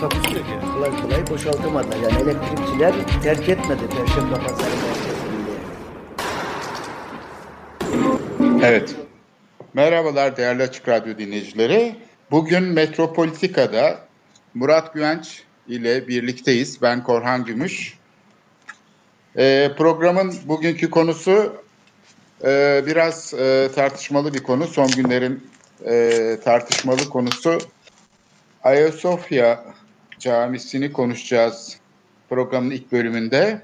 Takusuyor ki. Kolay kolay boşaltamadılar. Yani elektrikçiler terk etmedi Perşembe Pazarı merkezini. Evet. Merhabalar değerli Açık Radyo dinleyicileri. Bugün Metropolitika'da Murat Güvenç ile birlikteyiz. Ben Korhan Gümüş. Ee, programın bugünkü konusu e, biraz e, tartışmalı bir konu. Son günlerin e, tartışmalı konusu Ayasofya Camisi'ni konuşacağız programın ilk bölümünde.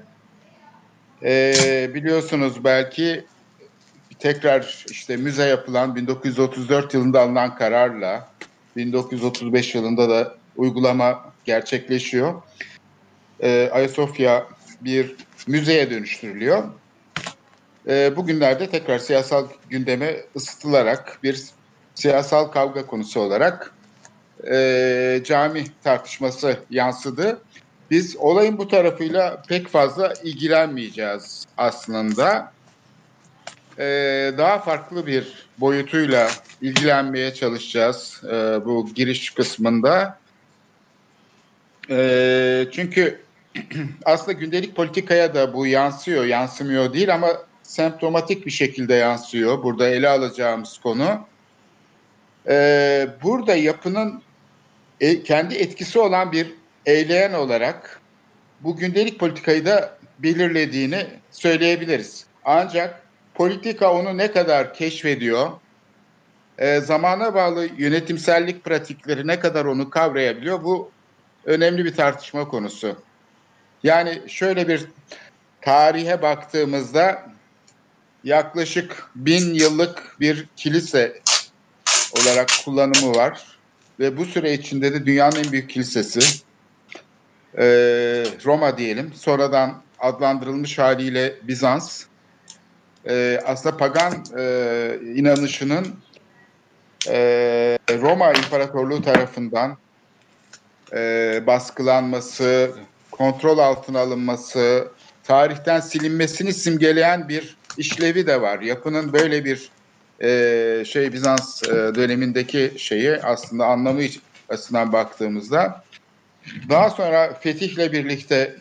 Ee, biliyorsunuz belki tekrar işte müze yapılan 1934 yılında alınan kararla 1935 yılında da uygulama gerçekleşiyor. Ee, Ayasofya bir müzeye dönüştürülüyor. Ee, bugünlerde tekrar siyasal gündeme ısıtılarak bir siyasal kavga konusu olarak e, cami tartışması yansıdı. Biz olayın bu tarafıyla pek fazla ilgilenmeyeceğiz aslında. Ee, daha farklı bir boyutuyla ilgilenmeye çalışacağız e, bu giriş kısmında. E, çünkü aslında gündelik politikaya da bu yansıyor, yansımıyor değil ama semptomatik bir şekilde yansıyor. Burada ele alacağımız konu. E, burada yapının e, kendi etkisi olan bir eyleyen olarak bu gündelik politikayı da belirlediğini söyleyebiliriz. Ancak politika onu ne kadar keşfediyor, e, zamana bağlı yönetimsellik pratikleri ne kadar onu kavrayabiliyor bu önemli bir tartışma konusu. Yani şöyle bir tarihe baktığımızda yaklaşık bin yıllık bir kilise olarak kullanımı var ve bu süre içinde de dünyanın en büyük kilisesi e, Roma diyelim sonradan adlandırılmış haliyle Bizans e, aslında pagan e, inanışının e, Roma İmparatorluğu tarafından e, baskılanması, kontrol altına alınması, tarihten silinmesini simgeleyen bir işlevi de var. Yapının böyle bir e, şey Bizans e, dönemindeki şeyi aslında anlamı açısından baktığımızda daha sonra fetihle birlikte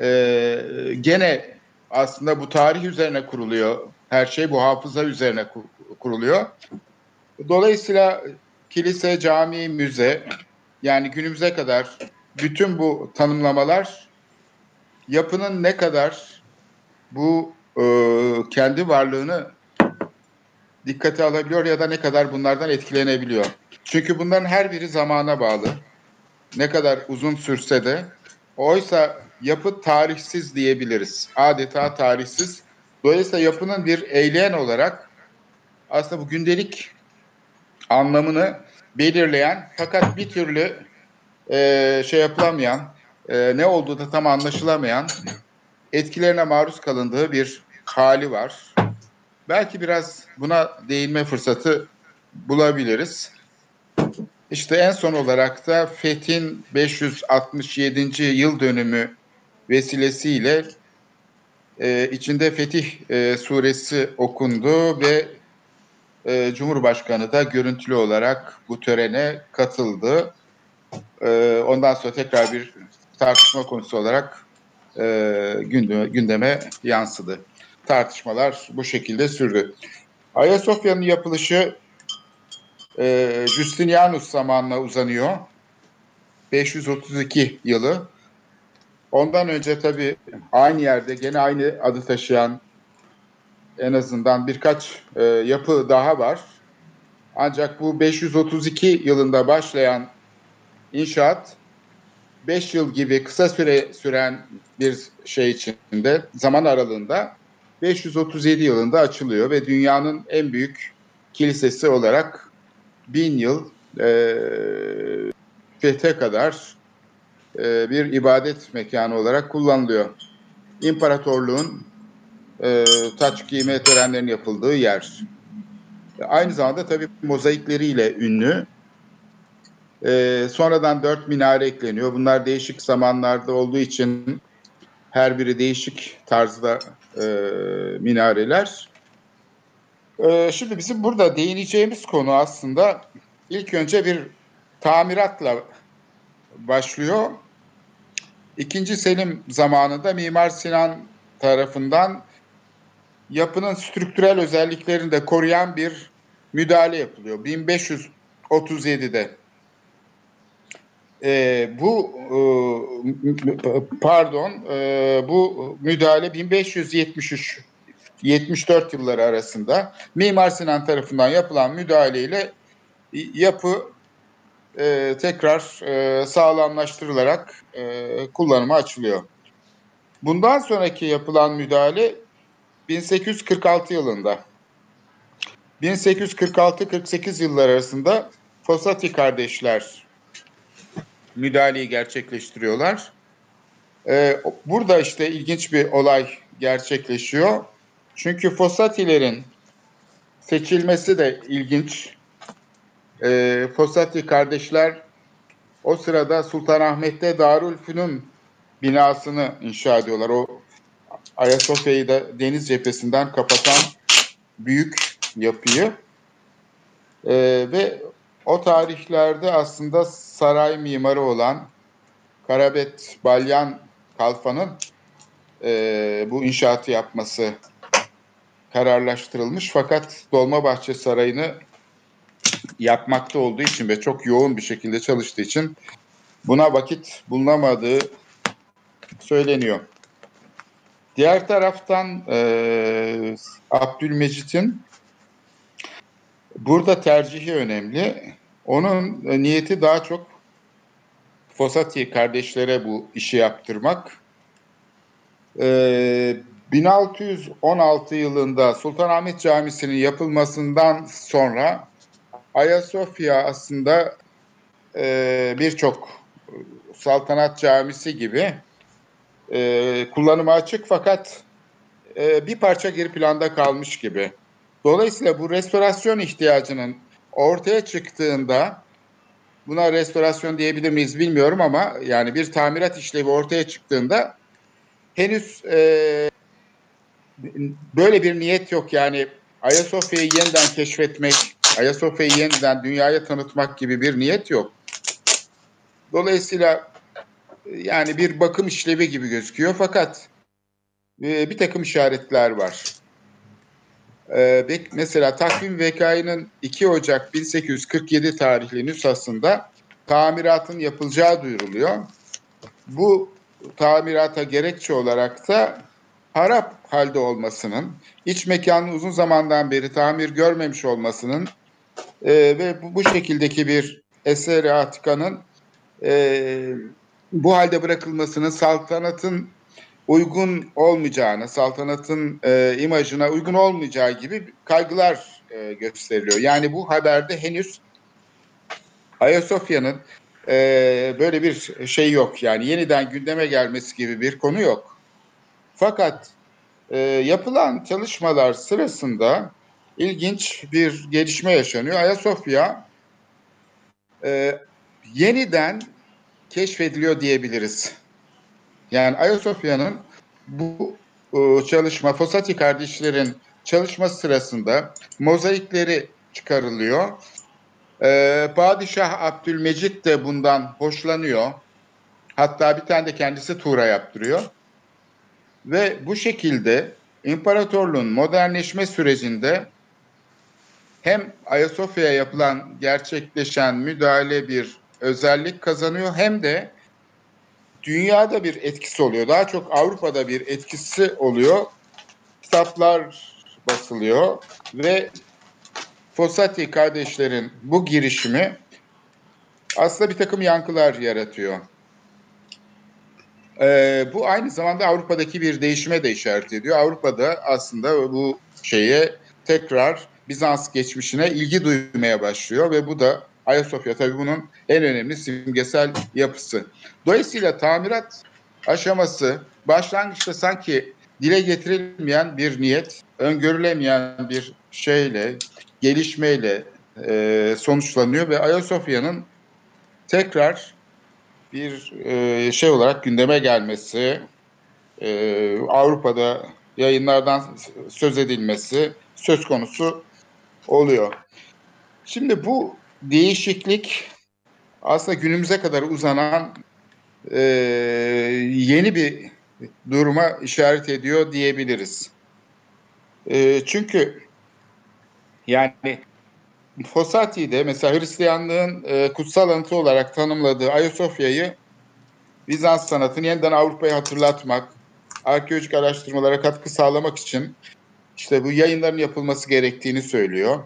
e, gene aslında bu tarih üzerine kuruluyor. Her şey bu hafıza üzerine kuruluyor. Dolayısıyla kilise, cami, müze yani günümüze kadar bütün bu tanımlamalar yapının ne kadar bu e, kendi varlığını dikkate alabiliyor ya da ne kadar bunlardan etkilenebiliyor. Çünkü bunların her biri zamana bağlı. Ne kadar uzun sürse de oysa yapı tarihsiz diyebiliriz. Adeta tarihsiz. Dolayısıyla yapının bir eyleyen olarak aslında bu gündelik anlamını belirleyen fakat bir türlü e, şey yapılamayan, e, ne olduğu da tam anlaşılamayan etkilerine maruz kalındığı bir hali var. Belki biraz buna değinme fırsatı bulabiliriz. İşte en son olarak da Fethin 567. yıl dönümü vesilesiyle e, içinde Fetih e, suresi okundu ve e, Cumhurbaşkanı da görüntülü olarak bu törene katıldı. E, ondan sonra tekrar bir tartışma konusu olarak e, gündeme, gündeme yansıdı. Tartışmalar bu şekilde sürdü. Ayasofya'nın yapılışı e, Justinianus zamanına uzanıyor. 532 yılı. Ondan önce tabii aynı yerde gene aynı adı taşıyan en azından birkaç e, yapı daha var. Ancak bu 532 yılında başlayan inşaat 5 yıl gibi kısa süre süren bir şey içinde zaman aralığında 537 yılında açılıyor ve dünyanın en büyük kilisesi olarak bin yıl e, fethe kadar e, bir ibadet mekanı olarak kullanılıyor. İmparatorluğun e, taç giyme törenlerinin yapıldığı yer. Aynı zamanda tabii mozaikleriyle ünlü. E, sonradan dört minare ekleniyor. Bunlar değişik zamanlarda olduğu için her biri değişik tarzda e, minareler. E, şimdi bizim burada değineceğimiz konu aslında ilk önce bir tamiratla başlıyor. İkinci Selim zamanında Mimar Sinan tarafından yapının strüktürel özelliklerini de koruyan bir müdahale yapılıyor. 1537'de. Ee, bu e, pardon e, bu müdahale 1573 74 yılları arasında Mimar Sinan tarafından yapılan müdahaleyle yapı e, tekrar e, sağlamlaştırılarak e, kullanıma açılıyor. Bundan sonraki yapılan müdahale 1846 yılında. 1846-48 yıllar arasında Fossati kardeşler müdahaleyi gerçekleştiriyorlar. Ee, burada işte ilginç bir olay gerçekleşiyor. Çünkü Fossatilerin seçilmesi de ilginç. Ee, Fossati kardeşler o sırada Sultanahmet'te Darülfünun binasını inşa ediyorlar. O Ayasofya'yı da deniz cephesinden kapatan büyük yapıyı. Ee, ve o tarihlerde aslında saray mimarı olan Karabet Balyan Kalfa'nın e, bu inşaatı yapması kararlaştırılmış. Fakat Dolmabahçe Sarayı'nı yapmakta olduğu için ve çok yoğun bir şekilde çalıştığı için buna vakit bulunamadığı söyleniyor. Diğer taraftan e, Abdülmecit'in burada tercihi önemli. Onun niyeti daha çok Fossati kardeşlere bu işi yaptırmak. E, 1616 yılında Sultanahmet Camisi'nin yapılmasından sonra Ayasofya aslında e, birçok saltanat camisi gibi e, kullanıma açık fakat e, bir parça geri planda kalmış gibi. Dolayısıyla bu restorasyon ihtiyacının ortaya çıktığında buna restorasyon diyebilir miyiz bilmiyorum ama yani bir tamirat işlevi ortaya çıktığında henüz e, böyle bir niyet yok yani Ayasofya'yı yeniden keşfetmek, Ayasofya'yı yeniden dünyaya tanıtmak gibi bir niyet yok. Dolayısıyla yani bir bakım işlevi gibi gözüküyor fakat e, bir takım işaretler var. E, mesela takvim vekayının 2 Ocak 1847 tarihli nüshasında tamiratın yapılacağı duyuruluyor. Bu tamirata gerekçe olarak da harap halde olmasının, iç mekanın uzun zamandan beri tamir görmemiş olmasının e, ve bu, bu şekildeki bir eser-i atikanın e, bu halde bırakılmasının saltanatın uygun olmayacağını, saltanatın e, imajına uygun olmayacağı gibi kaygılar e, gösteriliyor. Yani bu haberde henüz Ayasofya'nın e, böyle bir şey yok. Yani yeniden gündeme gelmesi gibi bir konu yok. Fakat e, yapılan çalışmalar sırasında ilginç bir gelişme yaşanıyor. Ayasofya e, yeniden keşfediliyor diyebiliriz. Yani Ayasofya'nın bu e, çalışma, Fossati kardeşlerin çalışma sırasında mozaikleri çıkarılıyor. Ee, Padişah Abdülmecit de bundan hoşlanıyor. Hatta bir tane de kendisi tuğra yaptırıyor. Ve bu şekilde imparatorluğun modernleşme sürecinde hem Ayasofya'ya yapılan gerçekleşen müdahale bir özellik kazanıyor hem de dünyada bir etkisi oluyor. Daha çok Avrupa'da bir etkisi oluyor. Kitaplar basılıyor ve Fossati kardeşlerin bu girişimi aslında bir takım yankılar yaratıyor. Ee, bu aynı zamanda Avrupa'daki bir değişime de işaret ediyor. Avrupa'da aslında bu şeye tekrar Bizans geçmişine ilgi duymaya başlıyor ve bu da Ayasofya tabii bunun en önemli simgesel yapısı. Dolayısıyla tamirat aşaması başlangıçta sanki dile getirilmeyen bir niyet, öngörülemeyen bir şeyle, gelişmeyle e, sonuçlanıyor ve Ayasofya'nın tekrar bir e, şey olarak gündeme gelmesi, e, Avrupa'da yayınlardan söz edilmesi söz konusu oluyor. Şimdi bu değişiklik aslında günümüze kadar uzanan e, yeni bir duruma işaret ediyor diyebiliriz. E, çünkü yani Fossati'de mesela Hristiyanlığın e, kutsal anıtı olarak tanımladığı Ayasofya'yı Bizans sanatını yeniden Avrupa'ya hatırlatmak, arkeolojik araştırmalara katkı sağlamak için işte bu yayınların yapılması gerektiğini söylüyor.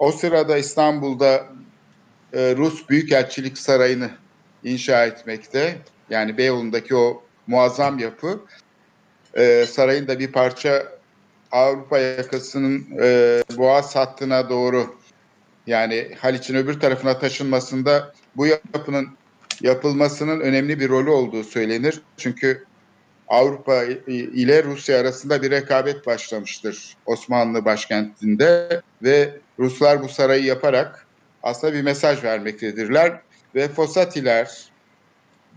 O sırada İstanbul'da e, Rus Büyükelçilik Sarayı'nı inşa etmekte. Yani Beyoğlu'ndaki o muazzam yapı e, sarayın da bir parça Avrupa yakasının e, Boğaz hattına doğru yani Haliç'in öbür tarafına taşınmasında bu yapının yapılmasının önemli bir rolü olduğu söylenir. Çünkü Avrupa ile Rusya arasında bir rekabet başlamıştır Osmanlı başkentinde ve Ruslar bu sarayı yaparak aslında bir mesaj vermektedirler ve Fosatiler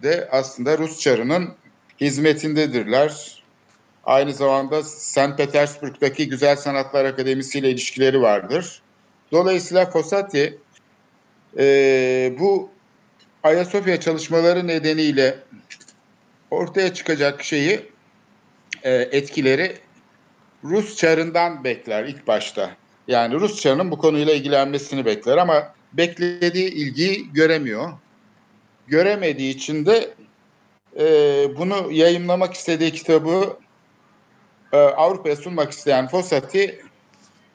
de aslında Rus çarının hizmetindedirler. Aynı zamanda St. Petersburg'daki Güzel Sanatlar Akademisi ile ilişkileri vardır. Dolayısıyla Fossati e, bu Ayasofya çalışmaları nedeniyle ortaya çıkacak şeyi e, etkileri Rus çarından bekler ilk başta. Yani Rus çarının bu konuyla ilgilenmesini bekler ama beklediği ilgiyi göremiyor. Göremediği için de e, bunu yayınlamak istediği kitabı e, Avrupa'ya sunmak isteyen Fossati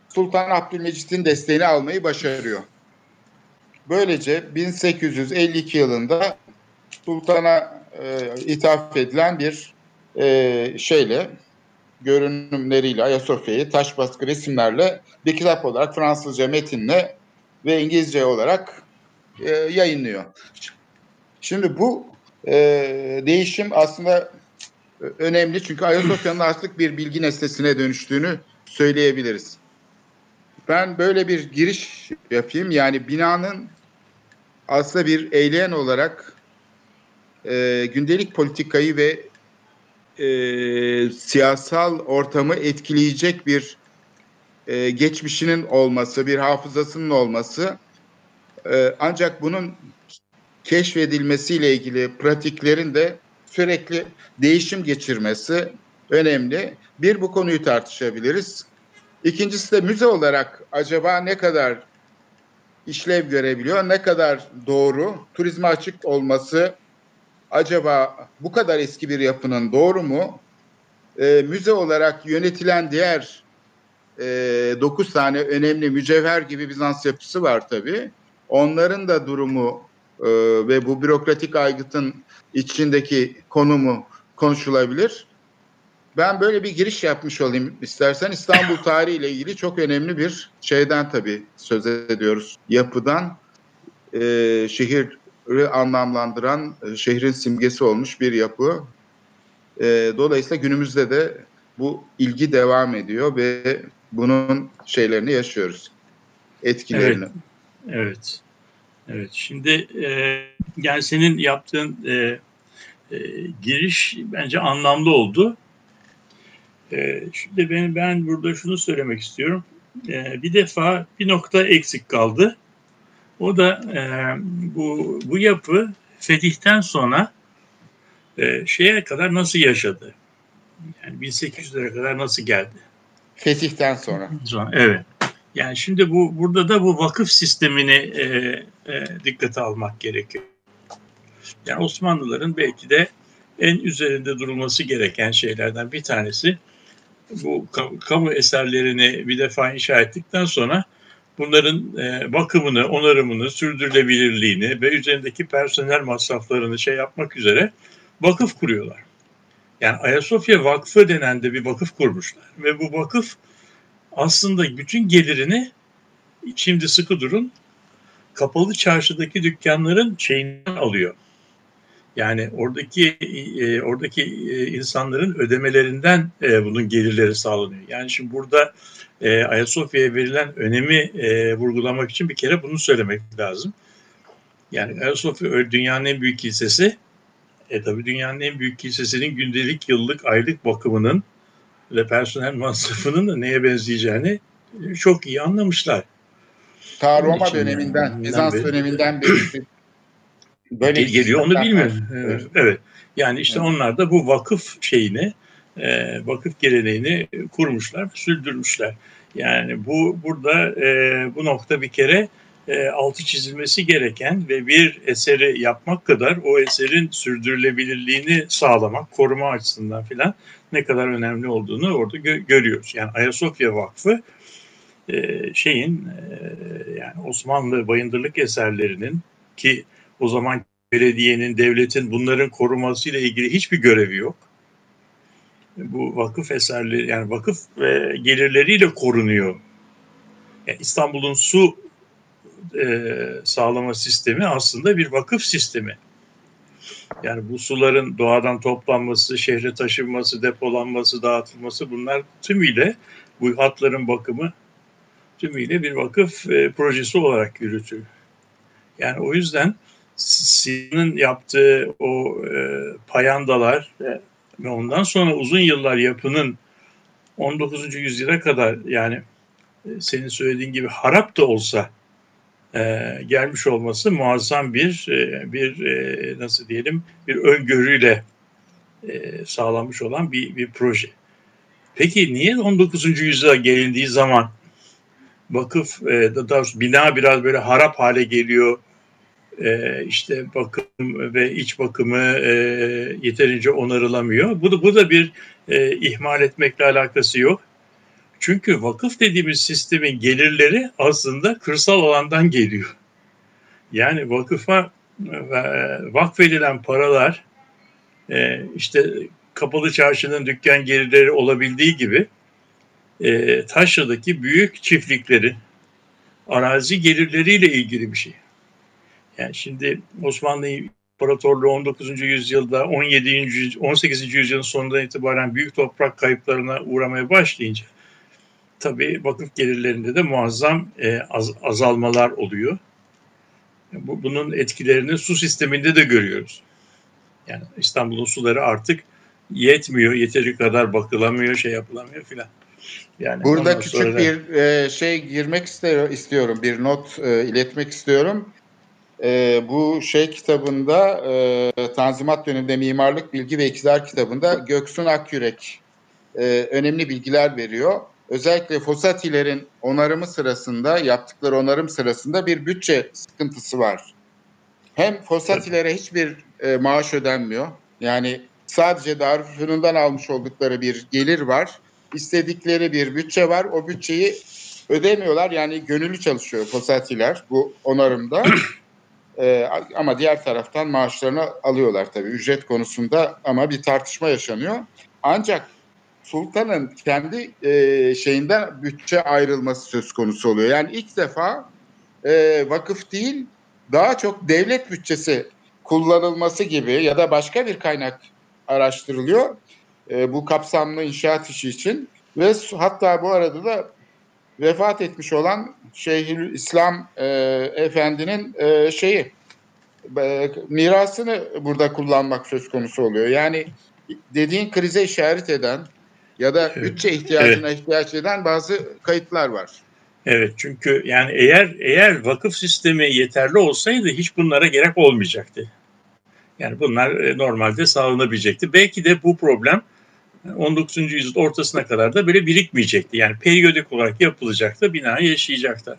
Sultan Abdülmecit'in desteğini almayı başarıyor. Böylece 1852 yılında Sultan'a e, ithaf edilen bir e, şeyle görünümleriyle Ayasofya'yı taş baskı resimlerle bir kitap olarak Fransızca metinle ve İngilizce olarak e, yayınlıyor. Şimdi bu e, değişim aslında önemli çünkü Ayasofya'nın artık bir bilgi nesnesine dönüştüğünü söyleyebiliriz. Ben böyle bir giriş yapayım. Yani binanın aslında bir eyleyen olarak e, gündelik politikayı ve e, siyasal ortamı etkileyecek bir e, geçmişinin olması, bir hafızasının olması e, ancak bunun keşfedilmesiyle ilgili pratiklerin de sürekli değişim geçirmesi önemli. Bir bu konuyu tartışabiliriz. İkincisi de müze olarak acaba ne kadar işlev görebiliyor, ne kadar doğru, turizme açık olması acaba bu kadar eski bir yapının doğru mu? E, müze olarak yönetilen diğer e, 9 tane önemli mücevher gibi Bizans yapısı var tabii. Onların da durumu e, ve bu bürokratik aygıtın içindeki konumu konuşulabilir. Ben böyle bir giriş yapmış olayım istersen. İstanbul tarihi ile ilgili çok önemli bir şeyden tabii söz ediyoruz. Yapıdan e, şehri anlamlandıran, e, şehrin simgesi olmuş bir yapı. E, dolayısıyla günümüzde de bu ilgi devam ediyor ve bunun şeylerini yaşıyoruz. Etkilerini. Evet. Evet. Evet. Şimdi e, yani senin yaptığın giriş bence anlamlı oldu. Şimdi ben, ben burada şunu söylemek istiyorum. Bir defa bir nokta eksik kaldı. O da e, bu, bu yapı fetihten sonra e, şeye kadar nasıl yaşadı? Yani 1800'lere kadar nasıl geldi? Fetihten sonra. Sonra, evet. Yani şimdi bu burada da bu vakıf sistemini e, e, dikkate almak gerekiyor. Yani Osmanlıların belki de en üzerinde durulması gereken şeylerden bir tanesi bu kamu eserlerini bir defa inşa ettikten sonra bunların e, bakımını, onarımını, sürdürülebilirliğini ve üzerindeki personel masraflarını şey yapmak üzere vakıf kuruyorlar. Yani Ayasofya Vakfı denen de bir vakıf kurmuşlar ve bu vakıf aslında bütün gelirini şimdi sıkı durun kapalı çarşıdaki dükkanların şeyinden alıyor. Yani oradaki e, oradaki e, insanların ödemelerinden e, bunun gelirleri sağlanıyor. Yani şimdi burada e, Ayasofya'ya verilen önemi e, vurgulamak için bir kere bunu söylemek lazım. Yani Ayasofya dünyanın en büyük kilisesi. E tabi dünyanın en büyük kilisesinin gündelik, yıllık, aylık bakımının ve personel masrafının da neye benzeyeceğini çok iyi anlamışlar. Ta Roma döneminden, yani, Bizans beri, döneminden beri böyle geliyor onu bilmiyorum. Evet. evet. Yani işte evet. onlar da bu vakıf şeyini, e, vakıf geleneğini kurmuşlar, sürdürmüşler. Yani bu burada e, bu nokta bir kere e, altı çizilmesi gereken ve bir eseri yapmak kadar o eserin sürdürülebilirliğini sağlamak, koruma açısından filan ne kadar önemli olduğunu orada gö- görüyoruz. Yani Ayasofya Vakfı e, şeyin e, yani Osmanlı bayındırlık eserlerinin ki o zaman belediyenin, devletin bunların korumasıyla ilgili hiçbir görevi yok. Bu vakıf eserleri yani vakıf ve gelirleriyle korunuyor. Yani İstanbul'un su e, sağlama sistemi aslında bir vakıf sistemi. Yani bu suların doğadan toplanması, şehre taşınması, depolanması, dağıtılması bunlar tümüyle bu hatların bakımı tümüyle bir vakıf e, projesi olarak yürütülüyor. Yani o yüzden Sinan'ın yaptığı o e, payandalar e, ve ondan sonra uzun yıllar yapının 19. yüzyıla kadar yani e, senin söylediğin gibi harap da olsa e, gelmiş olması muazzam bir e, bir e, nasıl diyelim bir öngörüyle e, sağlanmış olan bir bir proje. Peki niye 19. yüzyıla gelindiği zaman vakıf e, doğrusu bina biraz böyle harap hale geliyor? E, işte bakım ve iç bakımı e, yeterince onarılamıyor. Bu da, bu da bir e, ihmal etmekle alakası yok. Çünkü vakıf dediğimiz sistemin gelirleri aslında kırsal alandan geliyor. Yani vakıfa e, vakfedilen paralar e, işte kapalı çarşının dükkan gelirleri olabildiği gibi e, Taşra'daki büyük çiftliklerin arazi gelirleriyle ilgili bir şey. Yani şimdi Osmanlı İmparatorluğu 19. yüzyılda 17. 18. yüzyılın sonundan itibaren büyük toprak kayıplarına uğramaya başlayınca tabii vakıf gelirlerinde de muazzam e, az, azalmalar oluyor. Bu, bunun etkilerini su sisteminde de görüyoruz. Yani İstanbul'un suları artık yetmiyor, yeteri kadar bakılamıyor, şey yapılamıyor filan. Yani Burada küçük sonra... bir e, şey girmek istiyor, istiyorum, bir not e, iletmek istiyorum. E, bu şey kitabında, e, Tanzimat döneminde Mimarlık Bilgi ve İktidar kitabında Göksun Akyürek e, önemli bilgiler veriyor özellikle Fosatilerin onarımı sırasında, yaptıkları onarım sırasında bir bütçe sıkıntısı var. Hem Fosatilere hiçbir e, maaş ödenmiyor. Yani sadece Darülfünun'dan almış oldukları bir gelir var. İstedikleri bir bütçe var. O bütçeyi ödemiyorlar. Yani gönüllü çalışıyor Fosatiler bu onarımda. Ee, ama diğer taraftan maaşlarını alıyorlar tabii ücret konusunda ama bir tartışma yaşanıyor. Ancak sultanın kendi e, şeyinden bütçe ayrılması söz konusu oluyor. Yani ilk defa e, vakıf değil daha çok devlet bütçesi kullanılması gibi ya da başka bir kaynak araştırılıyor e, bu kapsamlı inşaat işi için ve hatta bu arada da vefat etmiş olan Şeyhül İslam e, Efendi'nin e, şeyi e, mirasını burada kullanmak söz konusu oluyor. Yani dediğin krize işaret eden ya da bütçe ihtiyacına evet. ihtiyaç eden bazı kayıtlar var. Evet çünkü yani eğer eğer vakıf sistemi yeterli olsaydı hiç bunlara gerek olmayacaktı. Yani bunlar e, normalde sağlanabilecekti. Belki de bu problem 19. yüzyıl ortasına kadar da böyle birikmeyecekti. Yani periyodik olarak yapılacaktı, bina yaşayacaktı.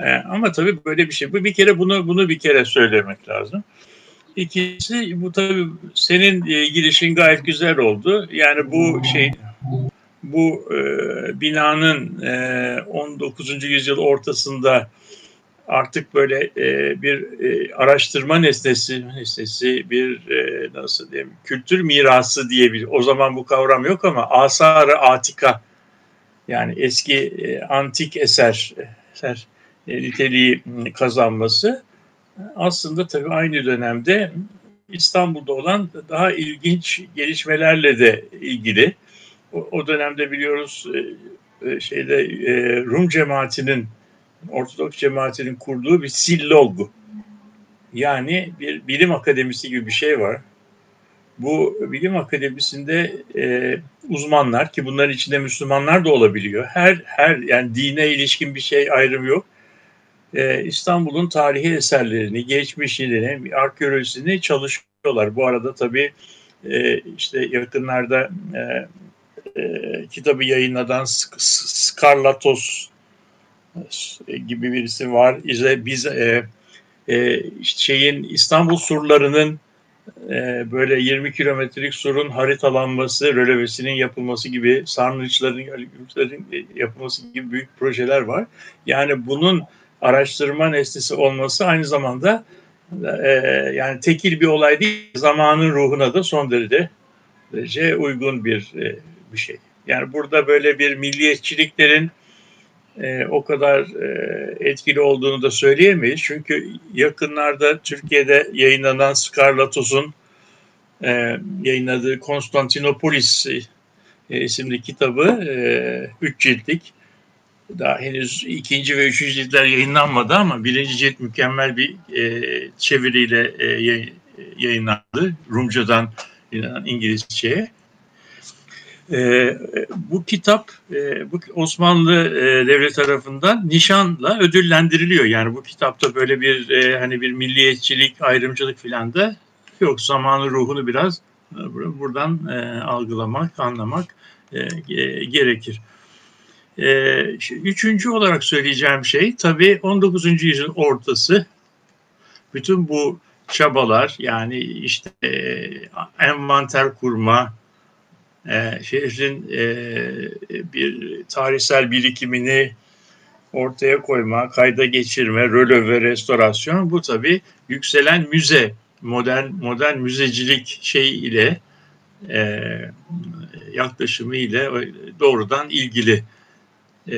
Ee, ama tabii böyle bir şey. Bu bir kere bunu bunu bir kere söylemek lazım. İkincisi bu tabii senin e, girişin gayet güzel oldu. Yani bu şey bu e, binanın e, 19. yüzyıl ortasında artık böyle e, bir e, araştırma nesnesi, nesnesi bir e, nasıl diyeyim kültür mirası diyebilir. O zaman bu kavram yok ama asarı atika yani eski e, antik eser, eser e, niteliği kazanması aslında tabii aynı dönemde İstanbul'da olan daha ilginç gelişmelerle de ilgili. O, o dönemde biliyoruz e, e şeyde e, Rum cemaatinin Ortodoks cemaatinin kurduğu bir sillog yani bir bilim akademisi gibi bir şey var. Bu bilim akademisinde e, uzmanlar ki bunların içinde Müslümanlar da olabiliyor. Her her yani dine ilişkin bir şey ayrım yok. E, İstanbul'un tarihi eserlerini, geçmişini, arkeolojisini çalışıyorlar. Bu arada tabii e, işte yakınlarda e, e, kitabı yayınladan Skarlatos gibi birisi var. İşte biz e, e, şeyin İstanbul surlarının e, böyle 20 kilometrelik surun haritalanması, rölevesinin yapılması gibi, sarnıçların yapılması gibi büyük projeler var. Yani bunun araştırma nesnesi olması aynı zamanda e, yani tekil bir olay değil, zamanın ruhuna da son derece, derece uygun bir e, bir şey. Yani burada böyle bir milliyetçiliklerin e, o kadar e, etkili olduğunu da söyleyemeyiz. Çünkü yakınlarda Türkiye'de yayınlanan Skarlatos'un e, yayınladığı Konstantinopolis e, isimli kitabı e, üç ciltlik. Daha henüz ikinci ve üçüncü ciltler yayınlanmadı ama birinci cilt mükemmel bir e, çeviriyle e, yayınlandı. Rumcadan İngilizceye. E, bu kitap e, bu Osmanlı e, devlet tarafından nişanla ödüllendiriliyor. Yani bu kitapta böyle bir e, hani bir milliyetçilik, ayrımcılık filan da yok. Zamanın ruhunu biraz e, buradan e, algılamak, anlamak e, gerekir. E, üçüncü olarak söyleyeceğim şey tabii 19. yüzyılın ortası bütün bu çabalar yani işte e, envanter kurma, e, şehrin e, bir tarihsel birikimini ortaya koyma, kayda geçirme, röleve, restorasyon bu tabii yükselen müze, modern modern müzecilik şey ile e, yaklaşımı ile doğrudan ilgili. E,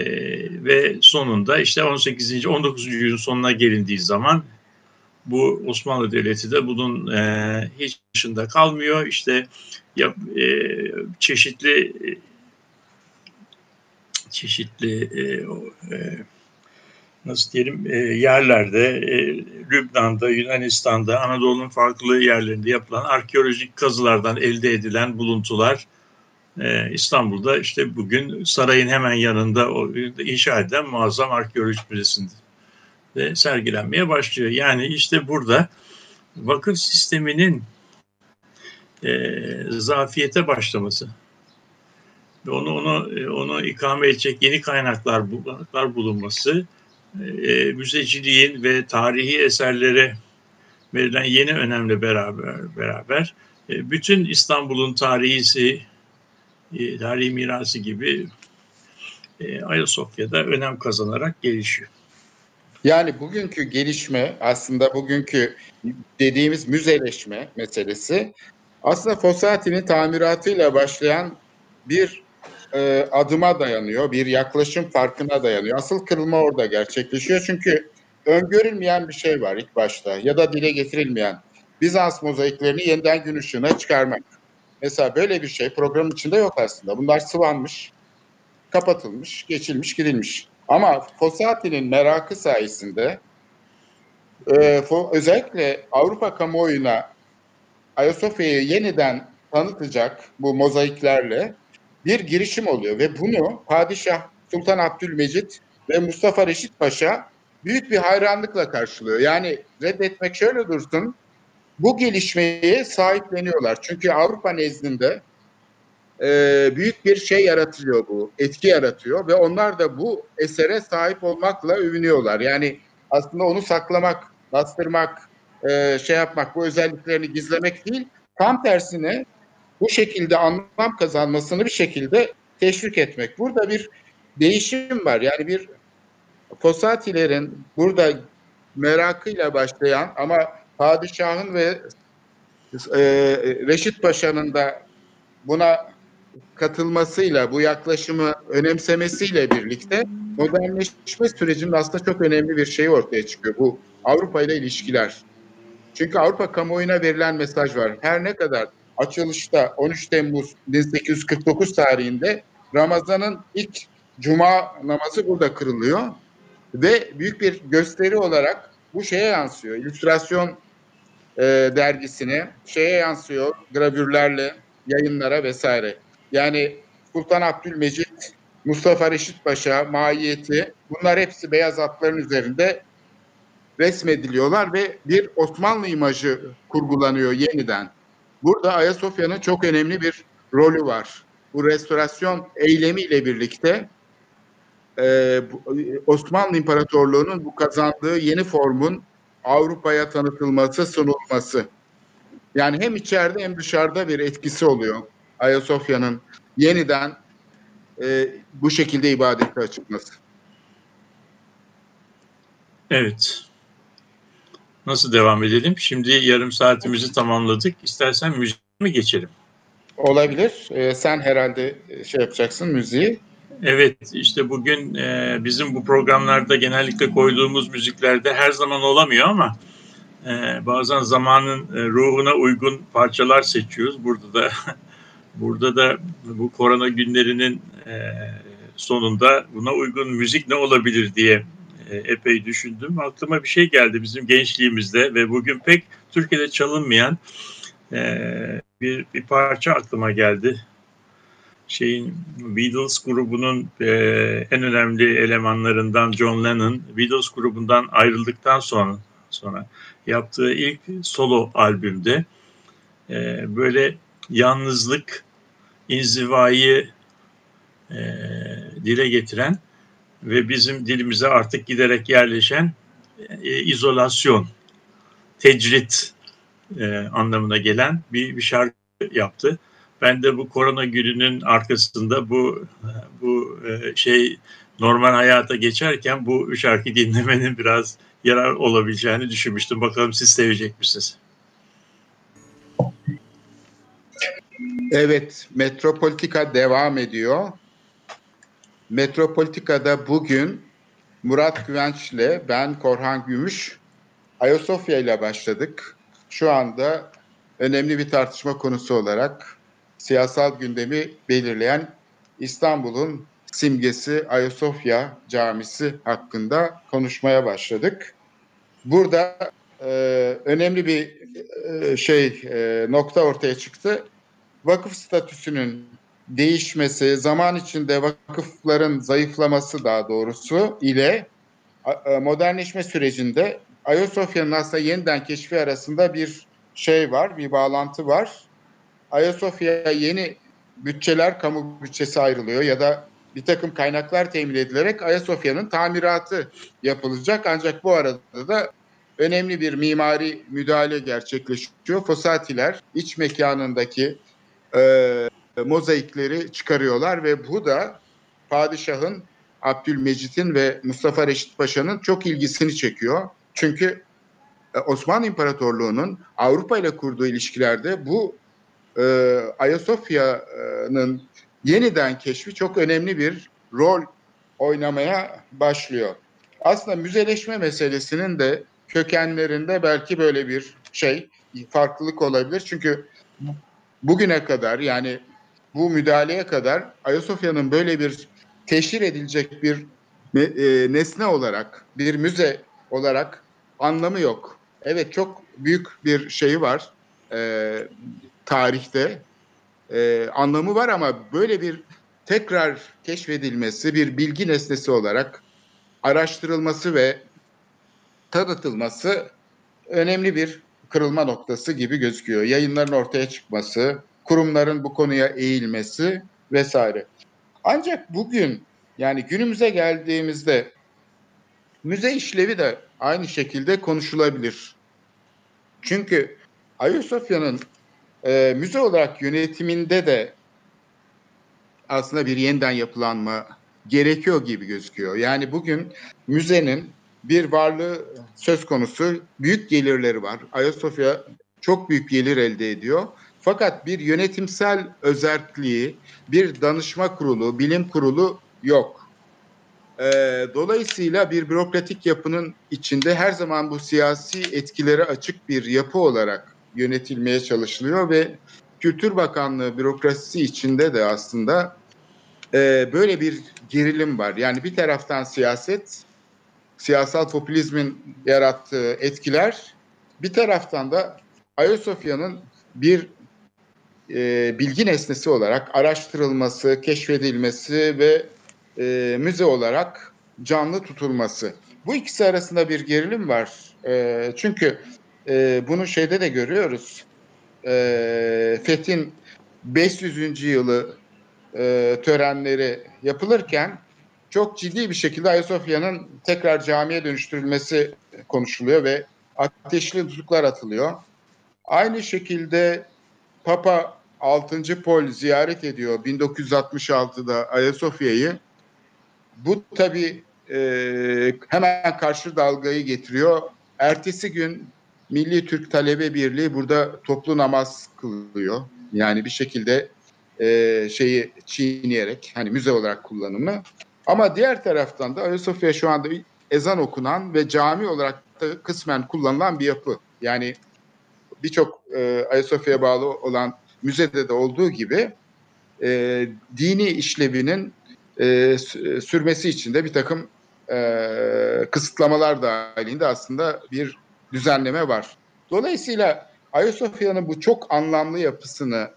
ve sonunda işte 18. 19. yüzyılın sonuna gelindiği zaman bu Osmanlı Devleti de bunun e, hiç dışında kalmıyor. İşte ya, e, çeşitli çeşitli e, e, nasıl diyelim e, yerlerde e, Lübnan'da, Yunanistan'da, Anadolu'nun farklı yerlerinde yapılan arkeolojik kazılardan elde edilen buluntular e, İstanbul'da işte bugün sarayın hemen yanında o, inşa edilen muazzam arkeolojik müzesinde de sergilenmeye başlıyor. Yani işte burada vakıf sisteminin e, zafiyete başlaması ve onu onu e, onu ikame edecek yeni kaynaklar, kaynaklar bulunması, e, müzeciliğin ve tarihi eserlere verilen yeni önemli beraber beraber e, bütün İstanbul'un tarihisi, e, tarihi mirası gibi e, Ayasofya'da önem kazanarak gelişiyor. Yani bugünkü gelişme aslında bugünkü dediğimiz müzeleşme meselesi aslında Fossati'nin tamiratıyla başlayan bir e, adıma dayanıyor, bir yaklaşım farkına dayanıyor. Asıl kırılma orada gerçekleşiyor çünkü öngörülmeyen bir şey var ilk başta ya da dile getirilmeyen Bizans mozaiklerini yeniden gün ışığına çıkarmak. Mesela böyle bir şey programın içinde yok aslında. Bunlar sıvanmış, kapatılmış, geçilmiş, gidilmiş. Ama Fossati'nin merakı sayesinde e, özellikle Avrupa kamuoyuna Ayasofya'yı yeniden tanıtacak bu mozaiklerle bir girişim oluyor ve bunu Padişah Sultan Abdülmecit ve Mustafa Reşit Paşa büyük bir hayranlıkla karşılıyor. Yani reddetmek şöyle dursun, bu gelişmeyi sahipleniyorlar. Çünkü Avrupa nezdinde e, büyük bir şey yaratılıyor bu, etki yaratıyor ve onlar da bu esere sahip olmakla övünüyorlar. Yani aslında onu saklamak, bastırmak, e, şey yapmak, bu özelliklerini gizlemek değil, tam tersine bu şekilde anlam kazanmasını bir şekilde teşvik etmek. Burada bir değişim var. Yani bir Fosatilerin burada merakıyla başlayan ama padişahın ve e, Reşit Paşa'nın da buna katılmasıyla, bu yaklaşımı önemsemesiyle birlikte modernleşme sürecinin aslında çok önemli bir şey ortaya çıkıyor. Bu Avrupa ile ilişkiler. Çünkü Avrupa kamuoyuna verilen mesaj var. Her ne kadar açılışta 13 Temmuz 1849 tarihinde Ramazan'ın ilk cuma namazı burada kırılıyor ve büyük bir gösteri olarak bu şeye yansıyor. İllüstrasyon e, dergisine şeye yansıyor gravürlerle yayınlara vesaire. Yani Sultan Abdülmecit, Mustafa Reşit Paşa, Mahiyeti bunlar hepsi beyaz atların üzerinde resmediliyorlar ve bir Osmanlı imajı kurgulanıyor yeniden. Burada Ayasofya'nın çok önemli bir rolü var. Bu restorasyon eylemiyle birlikte e, Osmanlı İmparatorluğu'nun bu kazandığı yeni formun Avrupa'ya tanıtılması, sunulması. Yani hem içeride hem dışarıda bir etkisi oluyor Ayasofya'nın yeniden e, bu şekilde ibadete açılması. Evet. Nasıl devam edelim? Şimdi yarım saatimizi tamamladık. İstersen müziğe mi geçelim? Olabilir. Ee, sen herhalde şey yapacaksın müziği. Evet işte bugün e, bizim bu programlarda genellikle koyduğumuz müziklerde her zaman olamıyor ama e, bazen zamanın e, ruhuna uygun parçalar seçiyoruz. Burada da burada da bu korona günlerinin e, sonunda buna uygun müzik ne olabilir diye e, epey düşündüm. Aklıma bir şey geldi bizim gençliğimizde ve bugün pek Türkiye'de çalınmayan e, bir, bir parça aklıma geldi şeyin Beatles grubunun e, en önemli elemanlarından John Lennon Beatles grubundan ayrıldıktan sonra sonra yaptığı ilk solo albümde e, böyle yalnızlık, inzivayı e, dile getiren ve bizim dilimize artık giderek yerleşen e, izolasyon, tecrit e, anlamına gelen bir, bir şarkı yaptı. Ben de bu korona gününün arkasında bu bu e, şey normal hayata geçerken bu şarkı dinlemenin biraz yarar olabileceğini düşünmüştüm. Bakalım siz sevecek misiniz? Evet, Metropolitika devam ediyor. Metropolitika'da bugün Murat Güvenç'le ben Korhan Gümüş Ayasofya ile başladık. Şu anda önemli bir tartışma konusu olarak siyasal gündemi belirleyen İstanbul'un simgesi Ayasofya Camisi hakkında konuşmaya başladık. Burada e, önemli bir e, şey e, nokta ortaya çıktı. Vakıf statüsünün değişmesi, zaman içinde vakıfların zayıflaması daha doğrusu ile e, modernleşme sürecinde Ayasofya'nın aslında yeniden keşfi arasında bir şey var, bir bağlantı var. Ayasofya'ya yeni bütçeler, kamu bütçesi ayrılıyor ya da bir takım kaynaklar temin edilerek Ayasofya'nın tamiratı yapılacak. Ancak bu arada da önemli bir mimari müdahale gerçekleşiyor. Fosatiler iç mekanındaki e, mozaikleri çıkarıyorlar ve bu da padişahın Abdülmecit'in ve Mustafa Reşit Paşa'nın çok ilgisini çekiyor. Çünkü e, Osmanlı İmparatorluğu'nun Avrupa ile kurduğu ilişkilerde bu e, Ayasofya'nın yeniden keşfi çok önemli bir rol oynamaya başlıyor. Aslında müzeleşme meselesinin de kökenlerinde belki böyle bir şey, farklılık olabilir. Çünkü bugüne kadar yani bu müdahaleye kadar Ayasofya'nın böyle bir teşhir edilecek bir e, nesne olarak, bir müze olarak anlamı yok. Evet çok büyük bir şeyi var. E, tarihte e, anlamı var ama böyle bir tekrar keşfedilmesi, bir bilgi nesnesi olarak araştırılması ve tanıtılması önemli bir kırılma noktası gibi gözüküyor. Yayınların ortaya çıkması, kurumların bu konuya eğilmesi vesaire. Ancak bugün yani günümüze geldiğimizde müze işlevi de aynı şekilde konuşulabilir. Çünkü Ayasofya'nın e, müze olarak yönetiminde de aslında bir yeniden yapılanma gerekiyor gibi gözüküyor. Yani bugün müzenin bir varlığı söz konusu büyük gelirleri var. Ayasofya çok büyük gelir elde ediyor Fakat bir yönetimsel özelliği, bir danışma kurulu, bilim kurulu yok. Ee, dolayısıyla bir bürokratik yapının içinde her zaman bu siyasi etkilere açık bir yapı olarak yönetilmeye çalışılıyor ve Kültür Bakanlığı bürokrasisi içinde de aslında e, böyle bir gerilim var. Yani bir taraftan siyaset, siyasal popülizmin yarattığı etkiler, bir taraftan da Ayasofya'nın bir e, bilgi nesnesi olarak araştırılması, keşfedilmesi ve e, müze olarak canlı tutulması. Bu ikisi arasında bir gerilim var. E, çünkü e, bunu şeyde de görüyoruz. E, Fethin 500. yılı e, törenleri yapılırken çok ciddi bir şekilde Ayasofya'nın tekrar camiye dönüştürülmesi konuşuluyor ve ateşli tutuklar atılıyor. Aynı şekilde Papa 6. Pol ziyaret ediyor 1966'da Ayasofya'yı. Bu tabii e, hemen karşı dalgayı getiriyor. Ertesi gün Milli Türk Talebe Birliği burada toplu namaz kılıyor. Yani bir şekilde e, şeyi çiğneyerek hani müze olarak kullanımı. Ama diğer taraftan da Ayasofya şu anda ezan okunan ve cami olarak da kısmen kullanılan bir yapı. Yani birçok e, Ayasofya'ya bağlı olan müzede de olduğu gibi e, dini işlevinin e, sürmesi için de bir takım e, kısıtlamalar dahilinde aslında bir düzenleme var. Dolayısıyla Ayasofya'nın bu çok anlamlı yapısını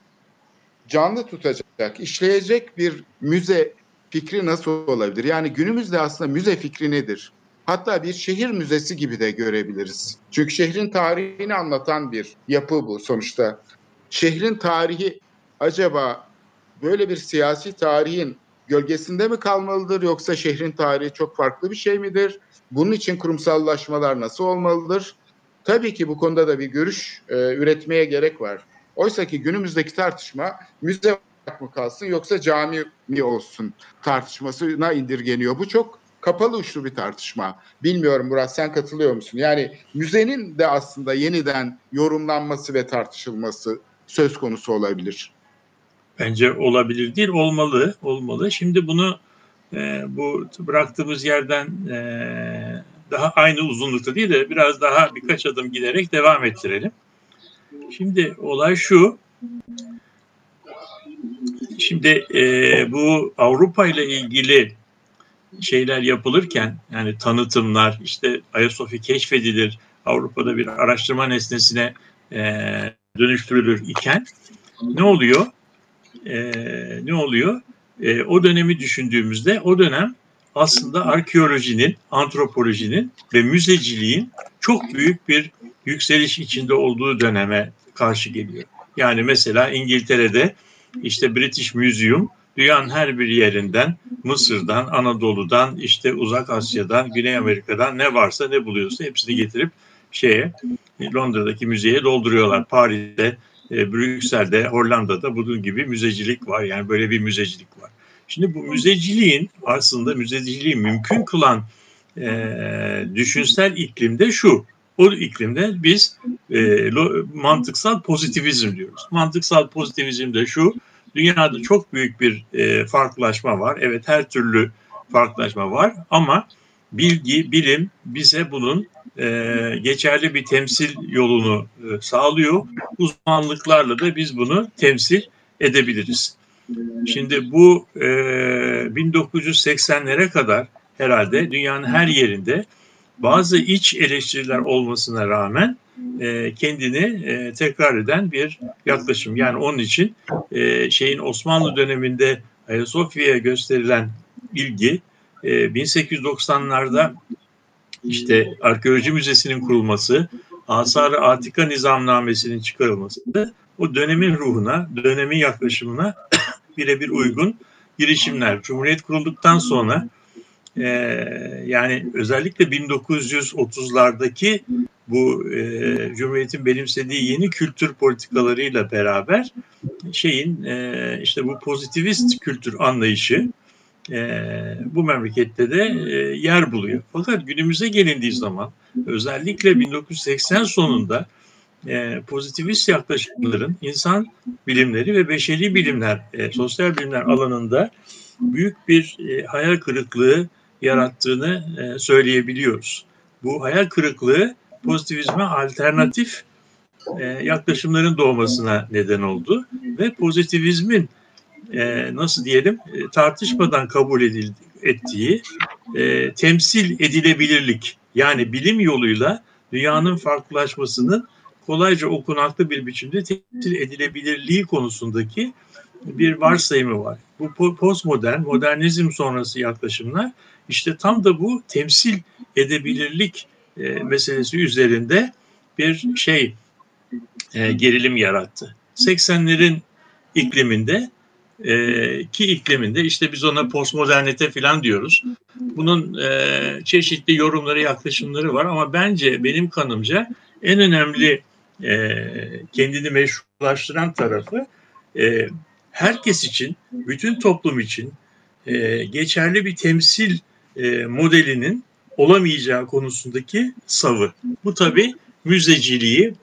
canlı tutacak, işleyecek bir müze fikri nasıl olabilir? Yani günümüzde aslında müze fikri nedir? Hatta bir şehir müzesi gibi de görebiliriz. Çünkü şehrin tarihini anlatan bir yapı bu sonuçta. Şehrin tarihi acaba böyle bir siyasi tarihin gölgesinde mi kalmalıdır yoksa şehrin tarihi çok farklı bir şey midir? Bunun için kurumsallaşmalar nasıl olmalıdır? Tabii ki bu konuda da bir görüş e, üretmeye gerek var. Oysa ki günümüzdeki tartışma müze mı kalsın yoksa cami mi olsun tartışmasına indirgeniyor. Bu çok kapalı uçlu bir tartışma. Bilmiyorum Murat sen katılıyor musun? Yani müzenin de aslında yeniden yorumlanması ve tartışılması söz konusu olabilir. Bence olabilir değil, olmalı, olmalı. Şimdi bunu e, bu bıraktığımız yerden e, daha aynı uzunlukta değil de biraz daha birkaç adım giderek devam ettirelim. Şimdi olay şu. Şimdi e, bu Avrupa ile ilgili şeyler yapılırken yani tanıtımlar işte Ayasofya keşfedilir Avrupa'da bir araştırma nesnesine e, dönüştürülür iken ne oluyor? E, ne oluyor? E, o dönemi düşündüğümüzde o dönem aslında arkeolojinin, antropolojinin ve müzeciliğin çok büyük bir yükseliş içinde olduğu döneme karşı geliyor. Yani mesela İngiltere'de işte British Museum dünyanın her bir yerinden, Mısır'dan, Anadolu'dan, işte Uzak Asya'dan, Güney Amerika'dan ne varsa ne buluyorsa hepsini getirip şeye Londra'daki müzeye dolduruyorlar. Paris'te, e, Brüksel'de, Hollanda'da bunun gibi müzecilik var. Yani böyle bir müzecilik var. Şimdi bu müzeciliğin aslında müzeciliği mümkün kılan e, düşünsel iklimde şu. O iklimde biz e, mantıksal pozitivizm diyoruz. Mantıksal pozitivizm de şu. Dünyada çok büyük bir e, farklılaşma var. Evet her türlü farklılaşma var ama bilgi, bilim bize bunun e, geçerli bir temsil yolunu e, sağlıyor. Uzmanlıklarla da biz bunu temsil edebiliriz. Şimdi bu e, 1980'lere kadar herhalde dünyanın her yerinde bazı iç eleştiriler olmasına rağmen e, kendini e, tekrar eden bir yaklaşım. Yani onun için e, şeyin Osmanlı döneminde Ayasofya'ya gösterilen ilgi e, 1890'larda işte arkeoloji müzesinin kurulması, Asar-ı Atika nizamnamesinin çıkarılması o dönemin ruhuna, dönemin yaklaşımına birebir uygun girişimler. Cumhuriyet kurulduktan sonra e, yani özellikle 1930'lardaki bu e, Cumhuriyet'in benimsediği yeni kültür politikalarıyla beraber şeyin e, işte bu pozitivist kültür anlayışı e, bu memlekette de e, yer buluyor. Fakat günümüze gelindiği zaman özellikle 1980 sonunda e, pozitivist yaklaşımların insan bilimleri ve beşeri bilimler, e, sosyal bilimler alanında büyük bir e, hayal kırıklığı yarattığını e, söyleyebiliyoruz. Bu hayal kırıklığı pozitivizme alternatif e, yaklaşımların doğmasına neden oldu ve pozitivizmin e, nasıl diyelim tartışmadan kabul edildi, ettiği temsil edilebilirlik yani bilim yoluyla dünyanın farklılaşmasının kolayca okunaklı bir biçimde temsil edilebilirliği konusundaki bir varsayımı var. Bu postmodern, modernizm sonrası yaklaşımlar işte tam da bu temsil edebilirlik e, meselesi üzerinde bir şey e, gerilim yarattı. 80'lerin ikliminde e, ki ikliminde işte biz ona postmodernite falan diyoruz. Bunun e, çeşitli yorumları, yaklaşımları var ama bence benim kanımca en önemli e, kendini meşrulaştıran tarafı e, herkes için, bütün toplum için e, geçerli bir temsil e, modelinin olamayacağı konusundaki savı. Bu tabi müzeciliği,